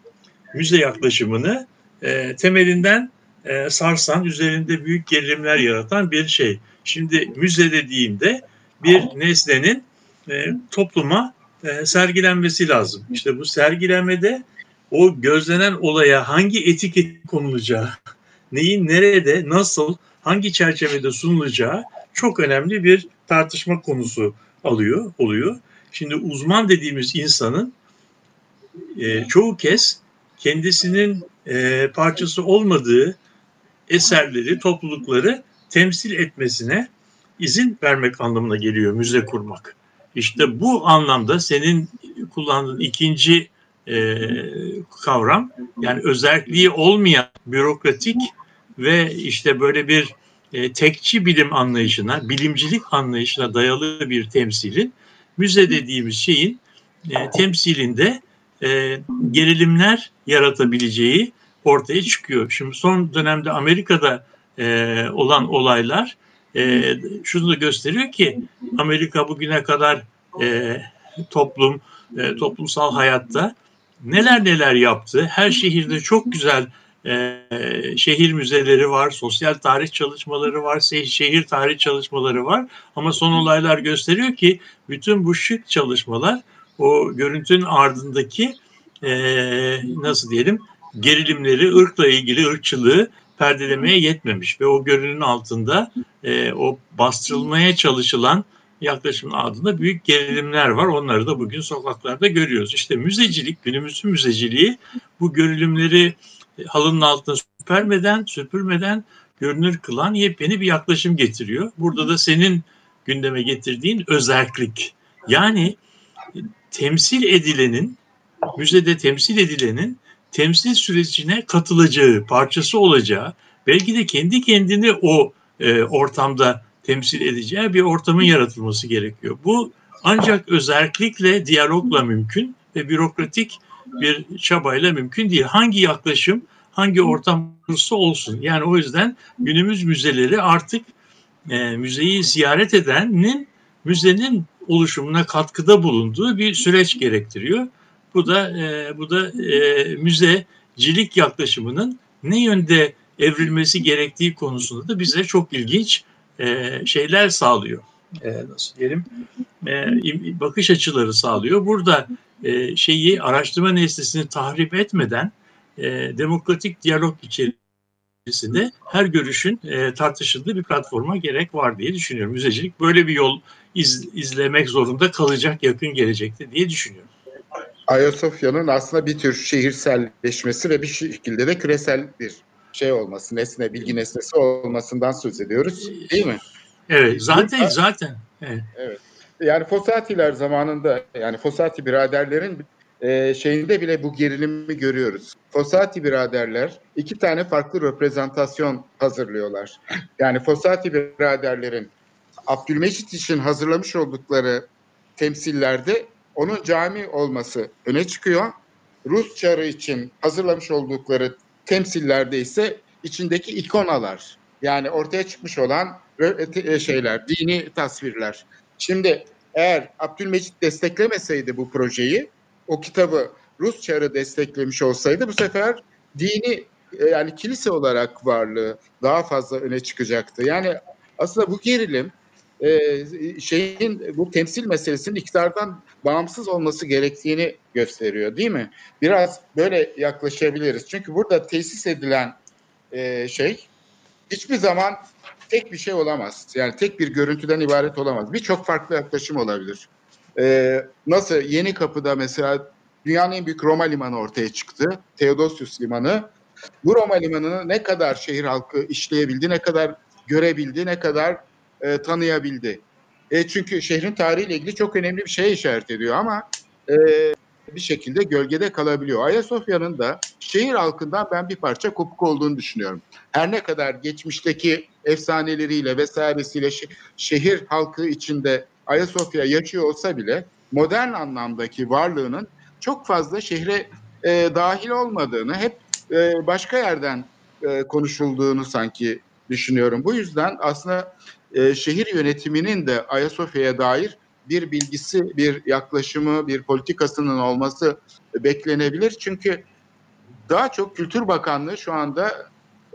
müze yaklaşımını e, temelinden e, sarsan, üzerinde büyük gerilimler yaratan bir şey. Şimdi müze dediğimde bir nesnenin e, topluma e, sergilenmesi lazım. İşte bu sergilenmede o gözlenen olaya hangi etiket konulacağı, neyin nerede, nasıl, hangi çerçevede sunulacağı çok önemli bir tartışma konusu alıyor, oluyor. Şimdi uzman dediğimiz insanın e, çoğu kez kendisinin e, parçası olmadığı eserleri, toplulukları temsil etmesine izin vermek anlamına geliyor müze kurmak. İşte bu anlamda senin kullandığın ikinci e, kavram yani özelliği olmayan bürokratik ve işte böyle bir e, tekçi bilim anlayışına, bilimcilik anlayışına dayalı bir temsilin müze dediğimiz şeyin e, temsilinde e, gerilimler yaratabileceği ortaya çıkıyor. Şimdi son dönemde Amerika'da e, olan olaylar e, şunu da gösteriyor ki Amerika bugüne kadar e, toplum, e, toplumsal hayatta neler neler yaptı. Her şehirde çok güzel e, şehir müzeleri var, sosyal tarih çalışmaları var, şehir tarih çalışmaları var. Ama son olaylar gösteriyor ki bütün bu şık çalışmalar o görüntünün ardındaki e, nasıl diyelim gerilimleri, ırkla ilgili ırkçılığı perdelemeye yetmemiş ve o görünün altında e, o bastırılmaya çalışılan yaklaşımın altında büyük gerilimler var. Onları da bugün sokaklarda görüyoruz. İşte müzecilik, günümüzün müzeciliği bu görünümleri halının altına süpürmeden, süpürmeden görünür kılan yepyeni bir yaklaşım getiriyor. Burada da senin gündeme getirdiğin özellik. Yani temsil edilenin, müzede temsil edilenin temsil sürecine katılacağı, parçası olacağı, belki de kendi kendini o e, ortamda temsil edeceği bir ortamın yaratılması gerekiyor. Bu ancak özellikle diyalogla mümkün ve bürokratik bir çabayla mümkün değil. Hangi yaklaşım, hangi ortam olursa olsun. Yani o yüzden günümüz müzeleri artık e, müzeyi ziyaret edenin müzenin oluşumuna katkıda bulunduğu bir süreç gerektiriyor. Bu da e, bu da e, müzecilik yaklaşımının ne yönde evrilmesi gerektiği konusunda da bize çok ilginç e, şeyler sağlıyor. E, nasıl diyelim? E, bakış açıları sağlıyor. Burada e, şeyi araştırma nesnesini tahrip etmeden e, demokratik diyalog içerisinde her görüşün e, tartışıldığı bir platforma gerek var diye düşünüyorum. Müzecilik böyle bir yol iz, izlemek zorunda kalacak yakın gelecekte diye düşünüyorum. Ayasofya'nın aslında bir tür şehirselleşmesi ve bir şekilde de küresel bir şey olması, nesne, bilgi nesnesi olmasından söz ediyoruz. Değil mi? Evet, zaten zaten. Evet. evet. Yani Fosatiler zamanında yani Fosati biraderlerin e, şeyinde bile bu gerilimi görüyoruz. Fosati biraderler iki tane farklı reprezentasyon hazırlıyorlar. Yani Fosati biraderlerin Abdülmecit için hazırlamış oldukları temsillerde onun cami olması öne çıkıyor. Rus çarı için hazırlamış oldukları temsillerde ise içindeki ikonalar yani ortaya çıkmış olan e, şeyler, dini tasvirler. Şimdi eğer Abdülmecit desteklemeseydi bu projeyi, o kitabı Rus çarı desteklemiş olsaydı bu sefer dini e, yani kilise olarak varlığı daha fazla öne çıkacaktı. Yani aslında bu gerilim e, şeyin bu temsil meselesinin iktidardan bağımsız olması gerektiğini gösteriyor değil mi? Biraz böyle yaklaşabiliriz. Çünkü burada tesis edilen e, şey hiçbir zaman tek bir şey olamaz. Yani tek bir görüntüden ibaret olamaz. Birçok farklı yaklaşım olabilir. Ee, nasıl Yeni Kapı'da mesela dünyanın en büyük Roma limanı ortaya çıktı. Theodosius limanı. Bu Roma limanını ne kadar şehir halkı işleyebildi, ne kadar görebildi, ne kadar e, tanıyabildi. E, çünkü şehrin tarihiyle ilgili çok önemli bir şeye işaret ediyor ama e, bir şekilde gölgede kalabiliyor. Ayasofya'nın da şehir halkından ben bir parça kopuk olduğunu düşünüyorum. Her ne kadar geçmişteki efsaneleriyle vesairesiyle şehir halkı içinde Ayasofya yaşıyor olsa bile modern anlamdaki varlığının çok fazla şehre e, dahil olmadığını, hep e, başka yerden e, konuşulduğunu sanki düşünüyorum. Bu yüzden aslında e, şehir yönetiminin de Ayasofya'ya dair bir bilgisi, bir yaklaşımı, bir politikasının olması beklenebilir. Çünkü daha çok Kültür Bakanlığı şu anda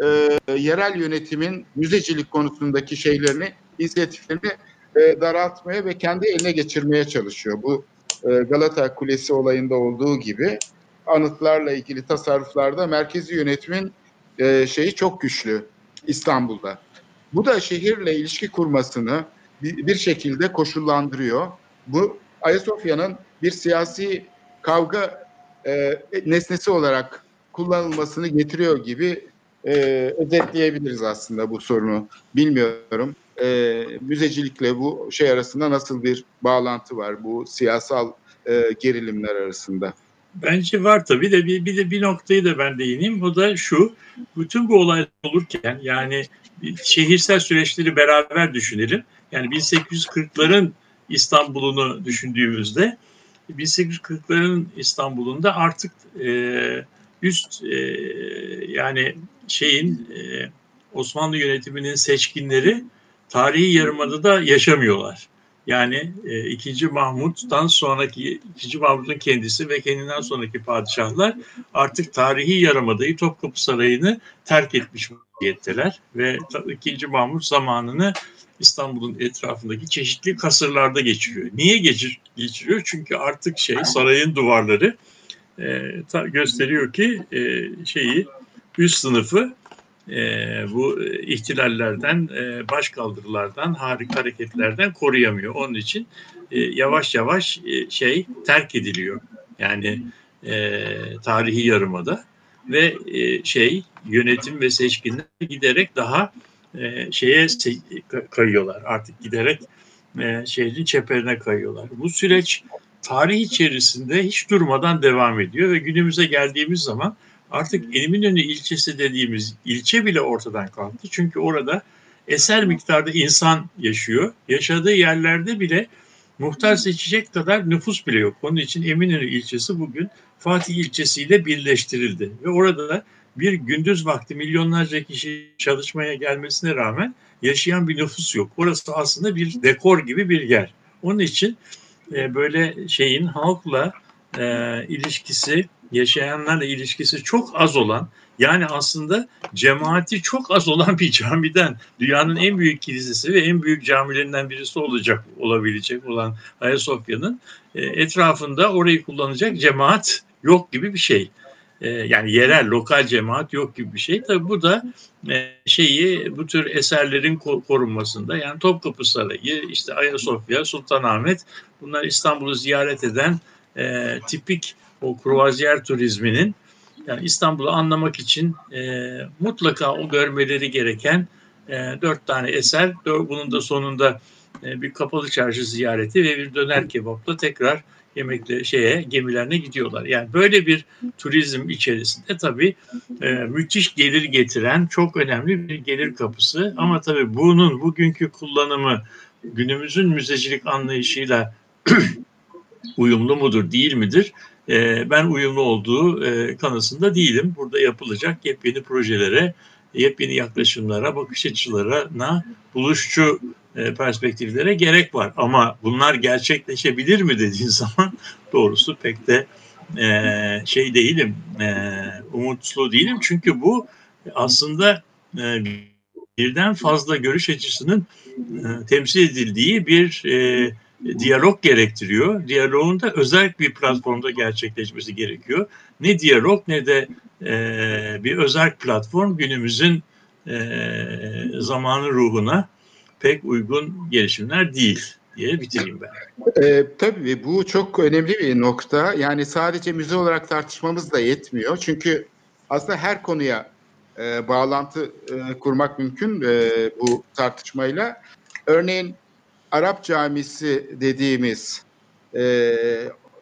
e, yerel yönetimin müzecilik konusundaki şeylerini, inisiyatiflerini e, daraltmaya ve kendi eline geçirmeye çalışıyor. Bu e, Galata Kulesi olayında olduğu gibi anıtlarla ilgili tasarruflarda merkezi yönetimin e, şeyi çok güçlü İstanbul'da. Bu da şehirle ilişki kurmasını bir, bir şekilde koşullandırıyor. Bu Ayasofya'nın bir siyasi kavga e, nesnesi olarak kullanılmasını getiriyor gibi e, özetleyebiliriz aslında bu sorunu. Bilmiyorum. E, müzecilikle bu şey arasında nasıl bir bağlantı var bu siyasal e, gerilimler arasında? Bence var tabii de bir, bir de bir noktayı da ben değineyim. O da şu. Bütün bu olay olurken yani şehirsel süreçleri beraber düşünelim. Yani 1840'ların İstanbul'unu düşündüğümüzde 1840'ların İstanbul'unda artık e, üst e, yani şeyin e, Osmanlı yönetiminin seçkinleri tarihi yarımadada yaşamıyorlar. Yani e, 2. Mahmut'tan sonraki 2. Mahmut'un kendisi ve kendinden sonraki padişahlar artık tarihi yarımadayı Topkapı Sarayı'nı terk etmiş vaziyetteler ve 2. Mahmut zamanını İstanbul'un etrafındaki çeşitli kasırlarda geçiriyor. Niye geçir, geçiriyor? Çünkü artık şey sarayın duvarları e, ta, gösteriyor ki e, şeyi üst sınıfı e, bu ihtilallerden, e, başkaldırılardan, harika hareketlerden koruyamıyor. Onun için e, yavaş yavaş e, şey terk ediliyor. Yani e, tarihi yarımada ve e, şey yönetim ve seçkinler giderek daha e, şeye kayıyorlar. Artık giderek e, şehrin çeperine kayıyorlar. Bu süreç tarih içerisinde hiç durmadan devam ediyor ve günümüze geldiğimiz zaman artık Eminönü ilçesi dediğimiz ilçe bile ortadan kalktı. Çünkü orada eser miktarda insan yaşıyor. Yaşadığı yerlerde bile muhtar seçecek kadar nüfus bile yok. Onun için Eminönü ilçesi bugün Fatih ilçesiyle birleştirildi. Ve orada bir gündüz vakti milyonlarca kişi çalışmaya gelmesine rağmen yaşayan bir nüfus yok. Orası aslında bir dekor gibi bir yer. Onun için e, böyle şeyin halkla e, ilişkisi, yaşayanlarla ilişkisi çok az olan, yani aslında cemaati çok az olan bir camiden, dünyanın en büyük kilisesi ve en büyük camilerinden birisi olacak, olabilecek olan Ayasofya'nın e, etrafında orayı kullanacak cemaat yok gibi bir şey. E, yani yerel, lokal cemaat yok gibi bir şey. Tabii bu da e, şeyi bu tür eserlerin korunmasında yani Topkapı Sarayı, işte Ayasofya, Sultanahmet bunlar İstanbul'u ziyaret eden tipik o kruvaziyer turizminin yani İstanbul'u anlamak için e, mutlaka o görmeleri gereken e, dört tane eser. Bunun da sonunda e, bir kapalı çarşı ziyareti ve bir döner kebapla tekrar yemekle şeye gemilerine gidiyorlar. Yani böyle bir turizm içerisinde tabii e, müthiş gelir getiren çok önemli bir gelir kapısı. Ama tabii bunun bugünkü kullanımı günümüzün müzecilik anlayışıyla uyumlu mudur değil midir? E, ben uyumlu olduğu e, kanısında değilim. Burada yapılacak yepyeni projelere, yepyeni yaklaşımlara, bakış açılarına, buluşçu e, perspektiflere gerek var. Ama bunlar gerçekleşebilir mi dediğin zaman doğrusu pek de e, şey değilim, e, umutlu değilim. Çünkü bu aslında e, birden fazla görüş açısının e, temsil edildiği bir e, diyalog gerektiriyor. Diyaloğun da özel bir platformda gerçekleşmesi gerekiyor. Ne diyalog ne de e, bir özel platform günümüzün e, zamanı ruhuna pek uygun gelişimler değil diye bitireyim ben. E, tabii bu çok önemli bir nokta. Yani sadece müze olarak tartışmamız da yetmiyor. Çünkü aslında her konuya e, bağlantı e, kurmak mümkün e, bu tartışmayla. Örneğin Arap camisi dediğimiz e,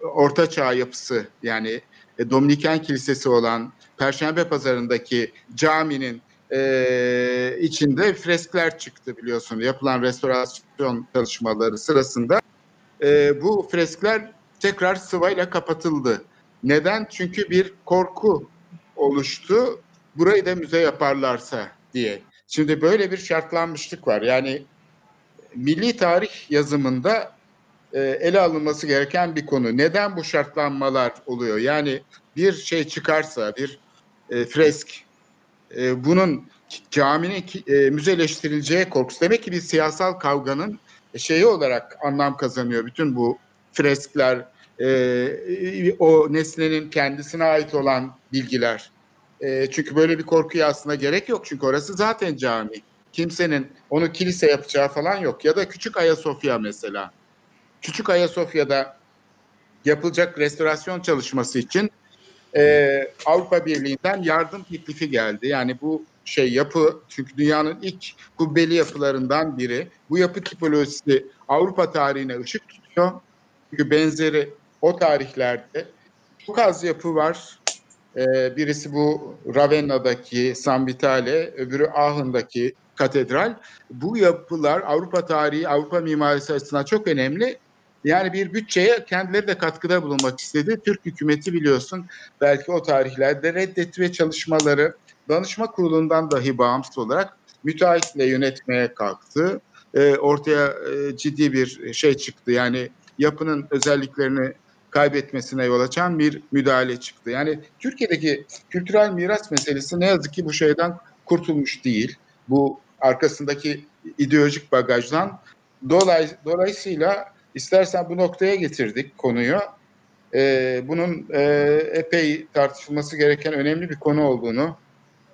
Orta Çağ yapısı yani e, Dominiken Kilisesi olan Perşembe Pazarı'ndaki caminin e, içinde freskler çıktı biliyorsun yapılan restorasyon çalışmaları sırasında. E, bu freskler tekrar sıvayla kapatıldı. Neden? Çünkü bir korku oluştu. Burayı da müze yaparlarsa diye. Şimdi böyle bir şartlanmışlık var. Yani milli tarih yazımında e, ele alınması gereken bir konu. Neden bu şartlanmalar oluyor? Yani bir şey çıkarsa, bir e, fresk, e, bunun caminin e, müzeleştirileceği korkusu. Demek ki bir siyasal kavganın şeyi olarak anlam kazanıyor bütün bu freskler, e, o nesnenin kendisine ait olan bilgiler. E, çünkü böyle bir korkuya aslında gerek yok. Çünkü orası zaten cami. Kimsenin onu kilise yapacağı falan yok. Ya da Küçük Ayasofya mesela. Küçük Ayasofya'da yapılacak restorasyon çalışması için e, Avrupa Birliği'nden yardım teklifi geldi. Yani bu şey yapı çünkü dünyanın ilk kubbeli yapılarından biri. Bu yapı tipolojisi Avrupa tarihine ışık tutuyor. Çünkü benzeri o tarihlerde çok az yapı var. Ee, birisi bu Ravenna'daki San Vitale, öbürü Aachen'daki katedral. Bu yapılar Avrupa tarihi, Avrupa mimarisi açısından çok önemli. Yani bir bütçeye kendileri de katkıda bulunmak istedi. Türk hükümeti biliyorsun belki o tarihlerde reddetti ve çalışmaları danışma kurulundan dahi bağımsız olarak müteahhitle yönetmeye kalktı. E, ortaya e, ciddi bir şey çıktı. Yani yapının özelliklerini kaybetmesine yol açan bir müdahale çıktı. Yani Türkiye'deki kültürel miras meselesi ne yazık ki bu şeyden kurtulmuş değil. Bu arkasındaki ideolojik bagajdan. Dolay, dolayısıyla istersen bu noktaya getirdik konuyu. Ee, bunun e, epey tartışılması gereken önemli bir konu olduğunu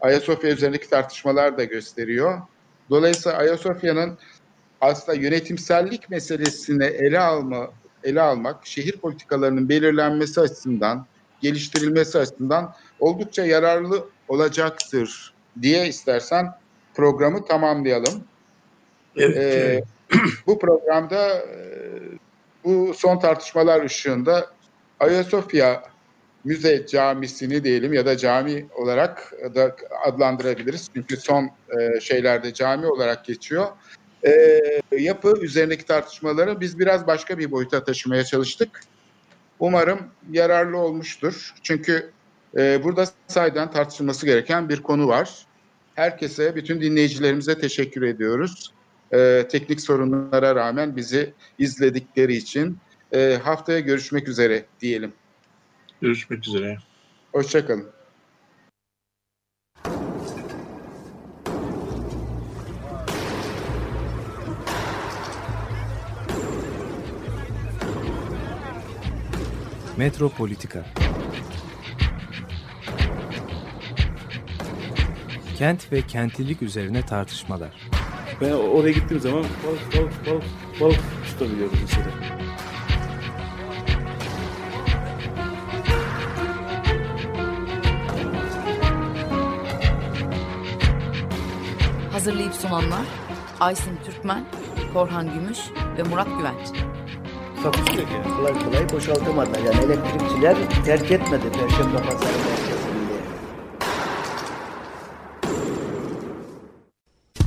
Ayasofya üzerindeki tartışmalar da gösteriyor. Dolayısıyla Ayasofya'nın aslında yönetimsellik meselesini ele alma ele almak şehir politikalarının belirlenmesi açısından, geliştirilmesi açısından oldukça yararlı olacaktır diye istersen programı tamamlayalım. Evet. Ee, bu programda e, bu son tartışmalar ışığında Ayasofya müze camisini diyelim ya da cami olarak da adlandırabiliriz. Çünkü son e, şeylerde cami olarak geçiyor. E, yapı üzerindeki tartışmaları biz biraz başka bir boyuta taşımaya çalıştık. Umarım yararlı olmuştur. Çünkü e, burada sayeden tartışılması gereken bir konu var. Herkese, bütün dinleyicilerimize teşekkür ediyoruz. E, teknik sorunlara rağmen bizi izledikleri için e, haftaya görüşmek üzere diyelim. Görüşmek üzere. Hoşçakalın. Metropolitika Kent ve kentlilik üzerine tartışmalar. Ben oraya gittiğim zaman balık balık balık balık tutabiliyorum mesela. Hazırlayıp sunanlar Aysin Türkmen, Korhan Gümüş ve Murat Güvenç. Ki. Kolay kolay boşaltamadılar. Yani elektrikçiler terk etmedi Perşembe Pazarı merkezini.